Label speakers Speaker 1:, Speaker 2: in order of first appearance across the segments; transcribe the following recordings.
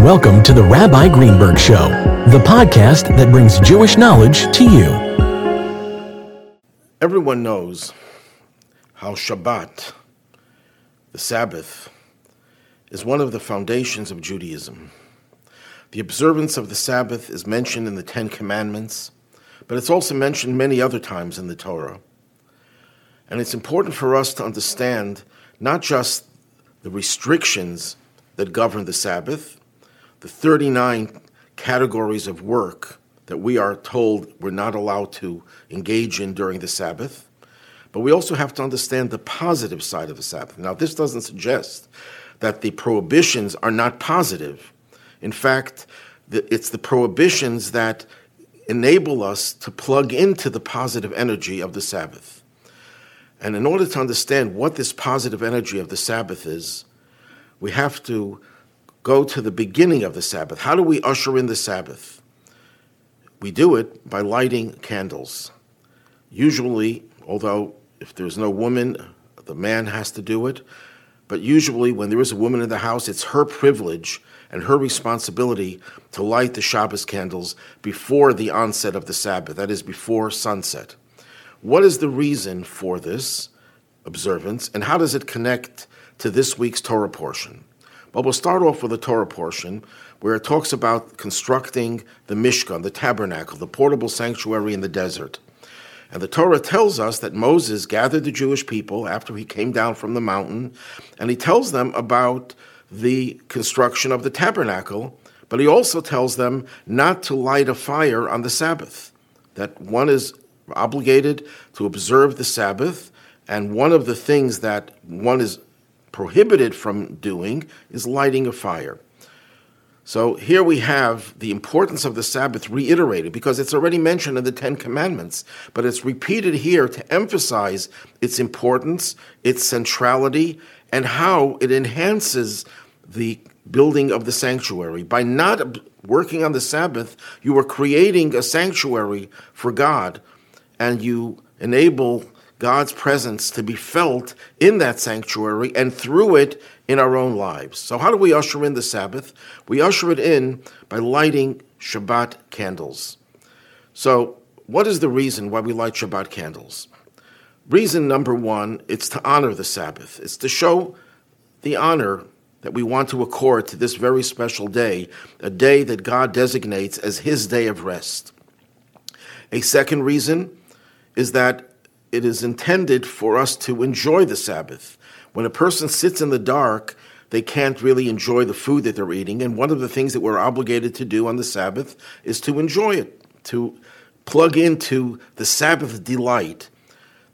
Speaker 1: Welcome to the Rabbi Greenberg Show, the podcast that brings Jewish knowledge to you.
Speaker 2: Everyone knows how Shabbat, the Sabbath, is one of the foundations of Judaism. The observance of the Sabbath is mentioned in the Ten Commandments, but it's also mentioned many other times in the Torah. And it's important for us to understand not just the restrictions that govern the Sabbath, the 39 categories of work that we are told we're not allowed to engage in during the Sabbath. But we also have to understand the positive side of the Sabbath. Now, this doesn't suggest that the prohibitions are not positive. In fact, it's the prohibitions that enable us to plug into the positive energy of the Sabbath. And in order to understand what this positive energy of the Sabbath is, we have to go to the beginning of the Sabbath. How do we usher in the Sabbath? We do it by lighting candles. Usually, although if there's no woman, the man has to do it. But usually, when there is a woman in the house, it's her privilege and her responsibility to light the Shabbos candles before the onset of the Sabbath, that is, before sunset. What is the reason for this observance, and how does it connect to this week's Torah portion? But we'll start off with the Torah portion where it talks about constructing the Mishkan, the tabernacle, the portable sanctuary in the desert. And the Torah tells us that Moses gathered the Jewish people after he came down from the mountain, and he tells them about the construction of the tabernacle, but he also tells them not to light a fire on the Sabbath, that one is obligated to observe the Sabbath, and one of the things that one is prohibited from doing is lighting a fire. So here we have the importance of the Sabbath reiterated because it's already mentioned in the Ten Commandments, but it's repeated here to emphasize its importance, its centrality, and how it enhances the building of the sanctuary. By not working on the Sabbath, you are creating a sanctuary for God, and you enable God's presence to be felt in that sanctuary and through it in our own lives. So, how do we usher in the Sabbath? We usher it in by lighting Shabbat candles. So, what is the reason why we light Shabbat candles? Reason number one, it's to honor the Sabbath. It's to show the honor that we want to accord to this very special day, a day that God designates as His day of rest. A second reason is that it is intended for us to enjoy the Sabbath. When a person sits in the dark, they can't really enjoy the food that they're eating. And one of the things that we're obligated to do on the Sabbath is to enjoy it, to plug into the Sabbath delight.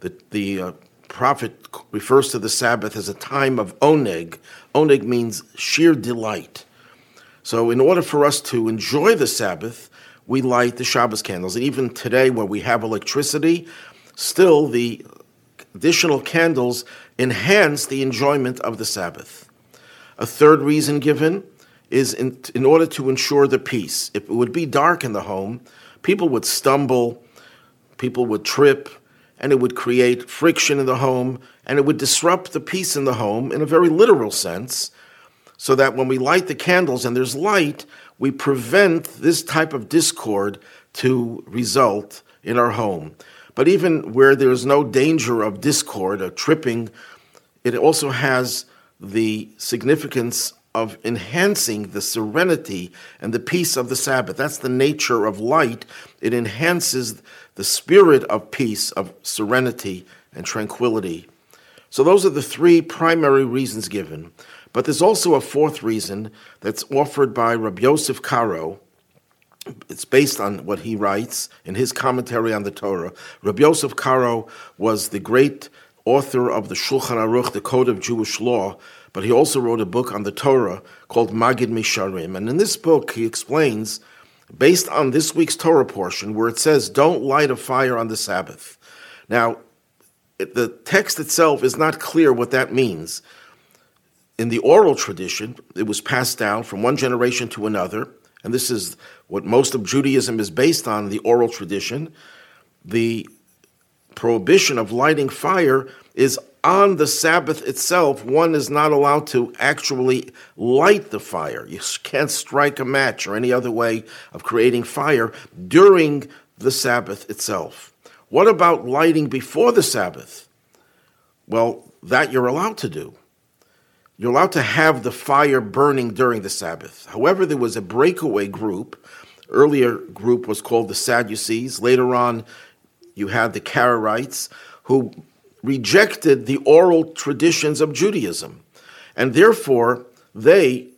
Speaker 2: The, the uh, prophet refers to the Sabbath as a time of oneg. Oneg means sheer delight. So, in order for us to enjoy the Sabbath, we light the Shabbos candles. And even today, when we have electricity, still the additional candles enhance the enjoyment of the Sabbath. A third reason given is in, in order to ensure the peace. If it would be dark in the home, people would stumble, people would trip, and it would create friction in the home, and it would disrupt the peace in the home in a very literal sense, so that when we light the candles and there's light, we prevent this type of discord to result in our home. But even where there is no danger of discord or tripping, it also has the significance of enhancing the serenity and the peace of the Sabbath. That's the nature of light. It enhances the spirit of peace, of serenity, and tranquility. So, those are the three primary reasons given. But there's also a fourth reason that's offered by Rabbi Yosef Karo, it's based on what he writes in his commentary on the Torah. Rabbi Yosef Karo was the great author of the Shulchan Aruch, the Code of Jewish Law, but he also wrote a book on the Torah called Magid Misharim. And in this book, he explains, based on this week's Torah portion, where it says, Don't light a fire on the Sabbath. Now, the text itself is not clear what that means. In the oral tradition, it was passed down from one generation to another and this is what most of Judaism is based on the oral tradition, the prohibition of lighting fire is on the Sabbath itself, one is not allowed to actually light the fire. You can't strike a match or any other way of creating fire during the Sabbath itself. What about lighting before the Sabbath? Well, that you're allowed to do. You're allowed to have the fire burning during the Sabbath. However, there was a breakaway group. Earlier group was called the Sadducees. Later on, you had the Karaites who rejected the oral traditions of Judaism. And therefore, they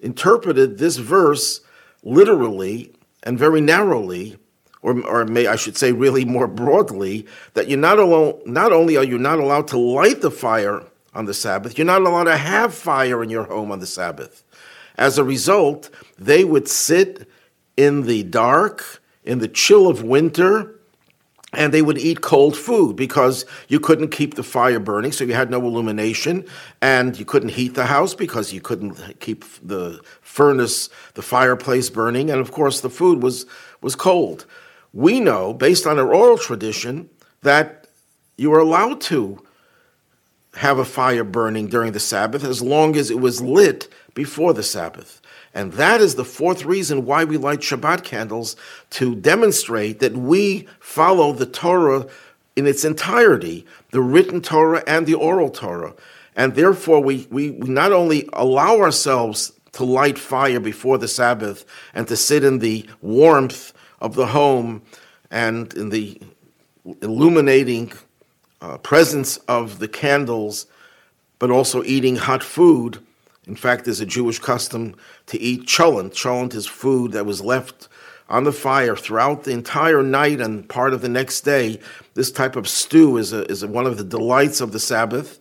Speaker 2: interpreted this verse literally and very narrowly, or, or may I should say, really more broadly, that you're not, alone, not only are you not allowed to light the fire on the Sabbath, you're not allowed to have fire in your home on the Sabbath. As a result, they would sit in the dark, in the chill of winter, and they would eat cold food because you couldn't keep the fire burning, so you had no illumination, and you couldn't heat the house because you couldn't keep the furnace, the fireplace burning, and of course the food was was cold. We know, based on our oral tradition, that you were allowed to have a fire burning during the Sabbath as long as it was lit before the Sabbath. And that is the fourth reason why we light Shabbat candles to demonstrate that we follow the Torah in its entirety, the written Torah and the oral Torah. And therefore, we, we, we not only allow ourselves to light fire before the Sabbath and to sit in the warmth of the home and in the illuminating uh, presence of the candles, but also eating hot food in fact, there's a Jewish custom to eat cholent. Cholent is food that was left on the fire throughout the entire night and part of the next day. This type of stew is, a, is a, one of the delights of the Sabbath.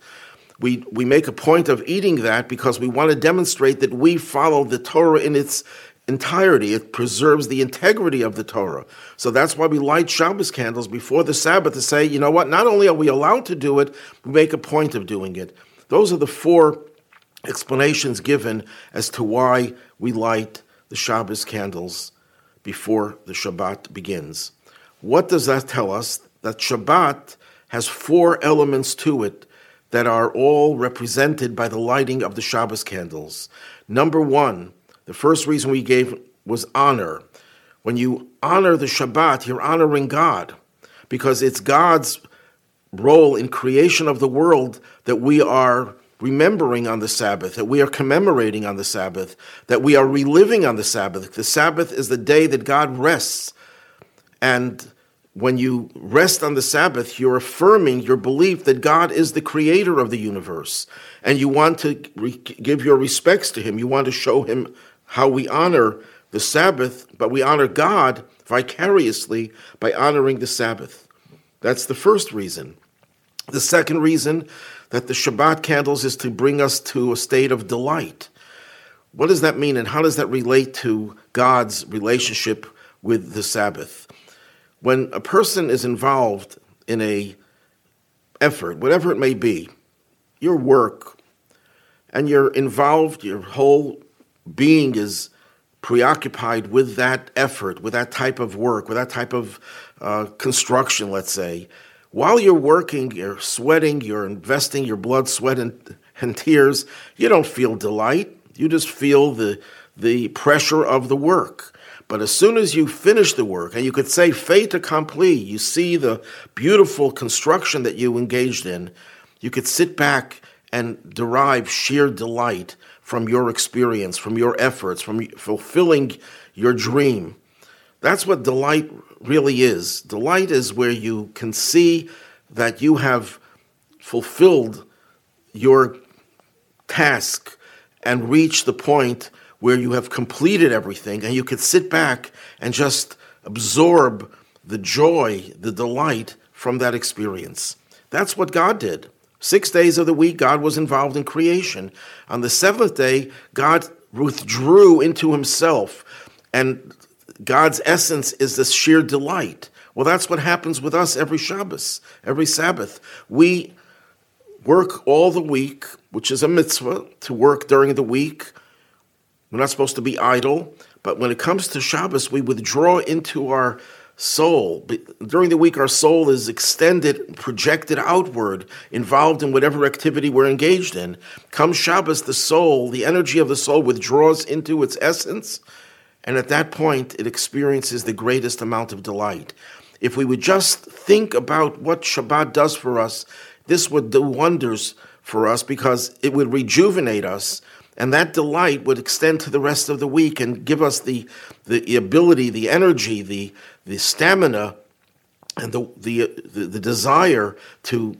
Speaker 2: We, we make a point of eating that because we want to demonstrate that we follow the Torah in its entirety. It preserves the integrity of the Torah. So that's why we light Shabbos candles before the Sabbath to say, you know what, not only are we allowed to do it, we make a point of doing it. Those are the four explanations given as to why we light the Shabbos candles before the Shabbat begins. What does that tell us? That Shabbat has four elements to it that are all represented by the lighting of the Shabbos candles. Number one, the first reason we gave was honor. When you honor the Shabbat, you're honoring God because it's God's role in creation of the world that we are remembering on the Sabbath, that we are commemorating on the Sabbath, that we are reliving on the Sabbath. The Sabbath is the day that God rests. And when you rest on the Sabbath, you're affirming your belief that God is the creator of the universe. And you want to re- give your respects to Him. You want to show Him how we honor the Sabbath, but we honor God vicariously by honoring the Sabbath. That's the first reason. The second reason that the Shabbat candles is to bring us to a state of delight. What does that mean, and how does that relate to God's relationship with the Sabbath? When a person is involved in a effort, whatever it may be, your work, and you're involved, your whole being is preoccupied with that effort, with that type of work, with that type of uh, construction, let's say, while you're working, you're sweating, you're investing your blood, sweat, and, and tears, you don't feel delight. You just feel the, the pressure of the work. But as soon as you finish the work, and you could say fait accompli, you see the beautiful construction that you engaged in, you could sit back and derive sheer delight from your experience, from your efforts, from fulfilling your dream. That's what delight really is. Delight is where you can see that you have fulfilled your task and reached the point where you have completed everything and you could sit back and just absorb the joy, the delight from that experience. That's what God did. Six days of the week, God was involved in creation. On the seventh day, God withdrew into himself and God's essence is this sheer delight. Well, that's what happens with us every Shabbos, every Sabbath. We work all the week, which is a mitzvah to work during the week. We're not supposed to be idle, but when it comes to Shabbos, we withdraw into our soul. During the week, our soul is extended, projected outward, involved in whatever activity we're engaged in. Come Shabbos, the soul, the energy of the soul withdraws into its essence, and at that point, it experiences the greatest amount of delight. If we would just think about what Shabbat does for us, this would do wonders for us because it would rejuvenate us and that delight would extend to the rest of the week and give us the, the ability, the energy, the, the stamina, and the, the, the, the desire to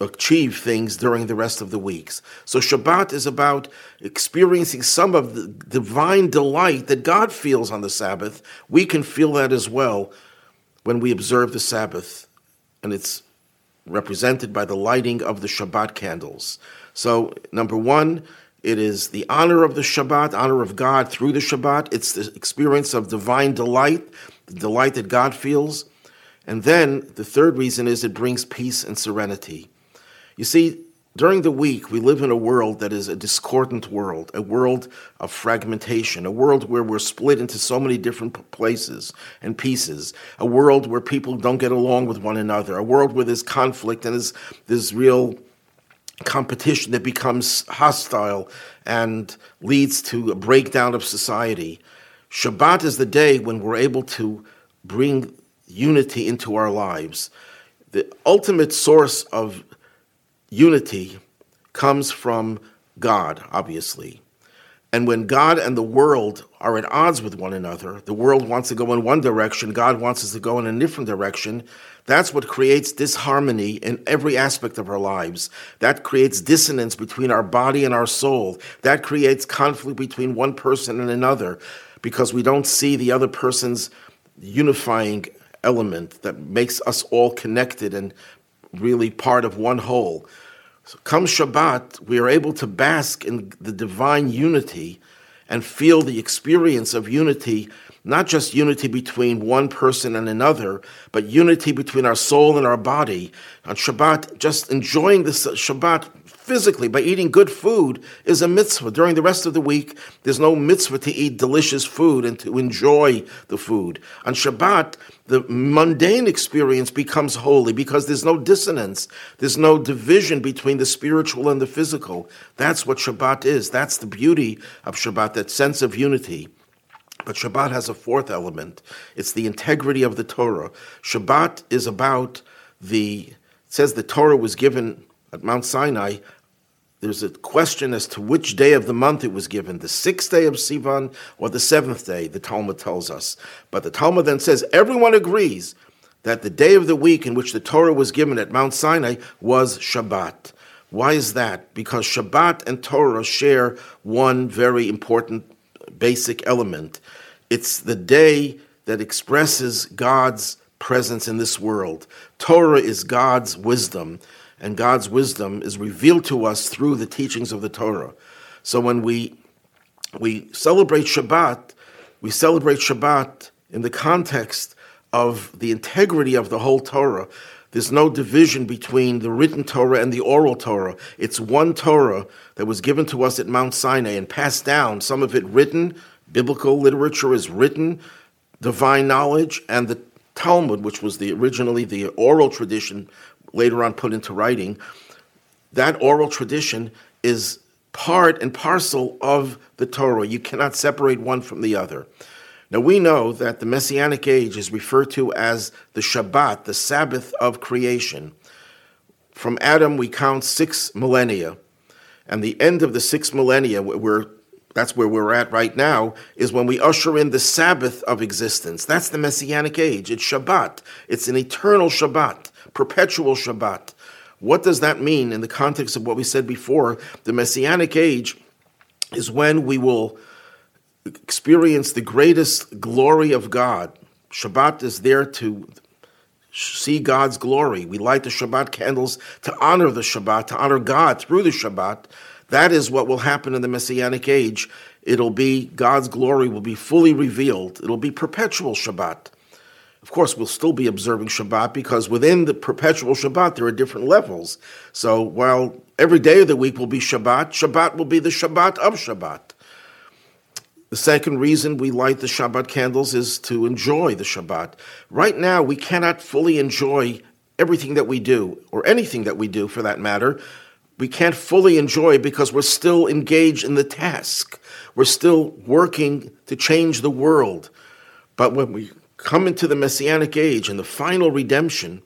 Speaker 2: achieve things during the rest of the weeks. So Shabbat is about experiencing some of the divine delight that God feels on the Sabbath. We can feel that as well when we observe the Sabbath, and it's represented by the lighting of the Shabbat candles. So, number one, it is the honor of the Shabbat, honor of God through the Shabbat. It's the experience of divine delight, the delight that God feels. And then the third reason is it brings peace and serenity. You see, during the week, we live in a world that is a discordant world, a world of fragmentation, a world where we're split into so many different places and pieces, a world where people don't get along with one another, a world where there's conflict and there's, there's real competition that becomes hostile and leads to a breakdown of society. Shabbat is the day when we're able to bring unity into our lives. The ultimate source of unity comes from God, obviously. And when God and the world are at odds with one another, the world wants to go in one direction, God wants us to go in a different direction, that's what creates disharmony in every aspect of our lives. That creates dissonance between our body and our soul. That creates conflict between one person and another because we don't see the other person's unifying element that makes us all connected and really part of one whole. So come Shabbat, we are able to bask in the divine unity and feel the experience of unity not just unity between one person and another, but unity between our soul and our body. On Shabbat, just enjoying the Shabbat physically by eating good food is a mitzvah. During the rest of the week, there's no mitzvah to eat delicious food and to enjoy the food. On Shabbat, the mundane experience becomes holy because there's no dissonance, there's no division between the spiritual and the physical. That's what Shabbat is. That's the beauty of Shabbat, that sense of unity. But Shabbat has a fourth element. It's the integrity of the Torah. Shabbat is about the, it says the Torah was given at Mount Sinai. There's a question as to which day of the month it was given, the sixth day of Sivan or the seventh day, the Talmud tells us. But the Talmud then says everyone agrees that the day of the week in which the Torah was given at Mount Sinai was Shabbat. Why is that? Because Shabbat and Torah share one very important basic element. It's the day that expresses God's presence in this world. Torah is God's wisdom, and God's wisdom is revealed to us through the teachings of the Torah. So when we we celebrate Shabbat, we celebrate Shabbat in the context of the integrity of the whole Torah. There's no division between the written Torah and the oral Torah. It's one Torah that was given to us at Mount Sinai and passed down, some of it written, biblical literature is written, divine knowledge, and the Talmud, which was the originally the oral tradition, later on put into writing. That oral tradition is part and parcel of the Torah. You cannot separate one from the other. Now we know that the Messianic age is referred to as the Shabbat, the Sabbath of creation. From Adam, we count six millennia, and the end of the six millennia, where that's where we're at right now, is when we usher in the Sabbath of existence. That's the Messianic age. It's Shabbat. It's an eternal Shabbat, perpetual Shabbat. What does that mean in the context of what we said before? The Messianic age is when we will experience the greatest glory of God. Shabbat is there to see God's glory. We light the Shabbat candles to honor the Shabbat, to honor God through the Shabbat. That is what will happen in the Messianic age. It'll be God's glory will be fully revealed. It'll be perpetual Shabbat. Of course, we'll still be observing Shabbat because within the perpetual Shabbat there are different levels. So while every day of the week will be Shabbat, Shabbat will be the Shabbat of Shabbat The second reason we light the Shabbat candles is to enjoy the Shabbat. Right now, we cannot fully enjoy everything that we do, or anything that we do for that matter. We can't fully enjoy because we're still engaged in the task. We're still working to change the world. But when we come into the Messianic age and the final redemption,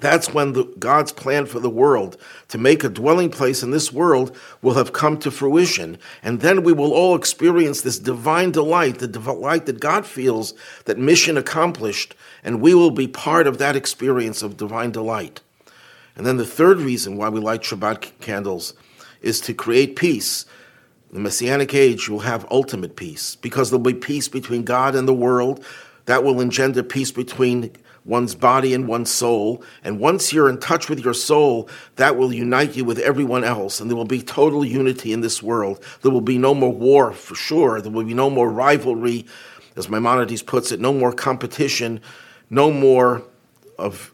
Speaker 2: that's when the, God's plan for the world to make a dwelling place in this world will have come to fruition. And then we will all experience this divine delight, the delight that God feels that mission accomplished, and we will be part of that experience of divine delight. And then the third reason why we light Shabbat candles is to create peace. The Messianic age, will have ultimate peace because there'll be peace between God and the world. That will engender peace between one's body and one's soul. And once you're in touch with your soul, that will unite you with everyone else. And there will be total unity in this world. There will be no more war for sure. There will be no more rivalry, as Maimonides puts it, no more competition, no more of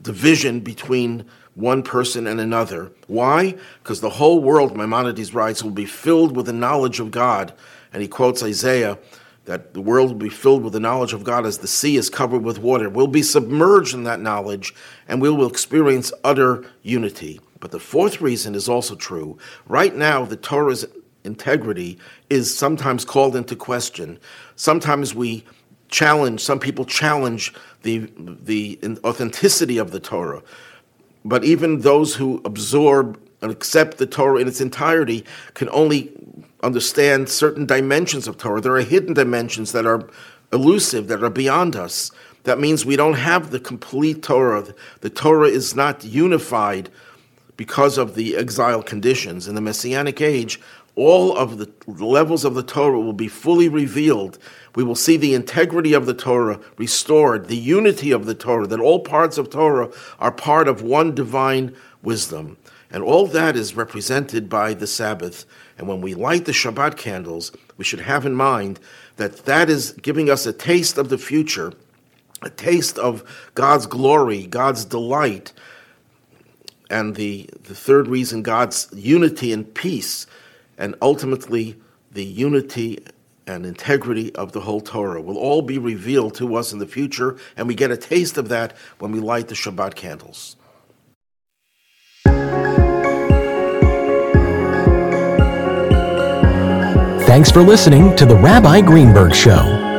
Speaker 2: division between one person and another. Why? Because the whole world, Maimonides writes, will be filled with the knowledge of God. And he quotes Isaiah that the world will be filled with the knowledge of God as the sea is covered with water. We'll be submerged in that knowledge and we will experience utter unity. But the fourth reason is also true. Right now, the Torah's integrity is sometimes called into question. Sometimes we challenge, some people challenge the, the authenticity of the Torah. But even those who absorb and accept the Torah in its entirety can only understand certain dimensions of Torah. There are hidden dimensions that are elusive, that are beyond us. That means we don't have the complete Torah. The Torah is not unified because of the exile conditions. In the Messianic age, all of the levels of the Torah will be fully revealed. We will see the integrity of the Torah restored, the unity of the Torah, that all parts of Torah are part of one divine wisdom. And all that is represented by the Sabbath. And when we light the Shabbat candles, we should have in mind that that is giving us a taste of the future, a taste of God's glory, God's delight. And the, the third reason, God's unity and peace, and ultimately the unity and integrity of the whole Torah will all be revealed to us in the future, and we get a taste of that when we light the Shabbat candles.
Speaker 1: Thanks for listening to The Rabbi Greenberg Show.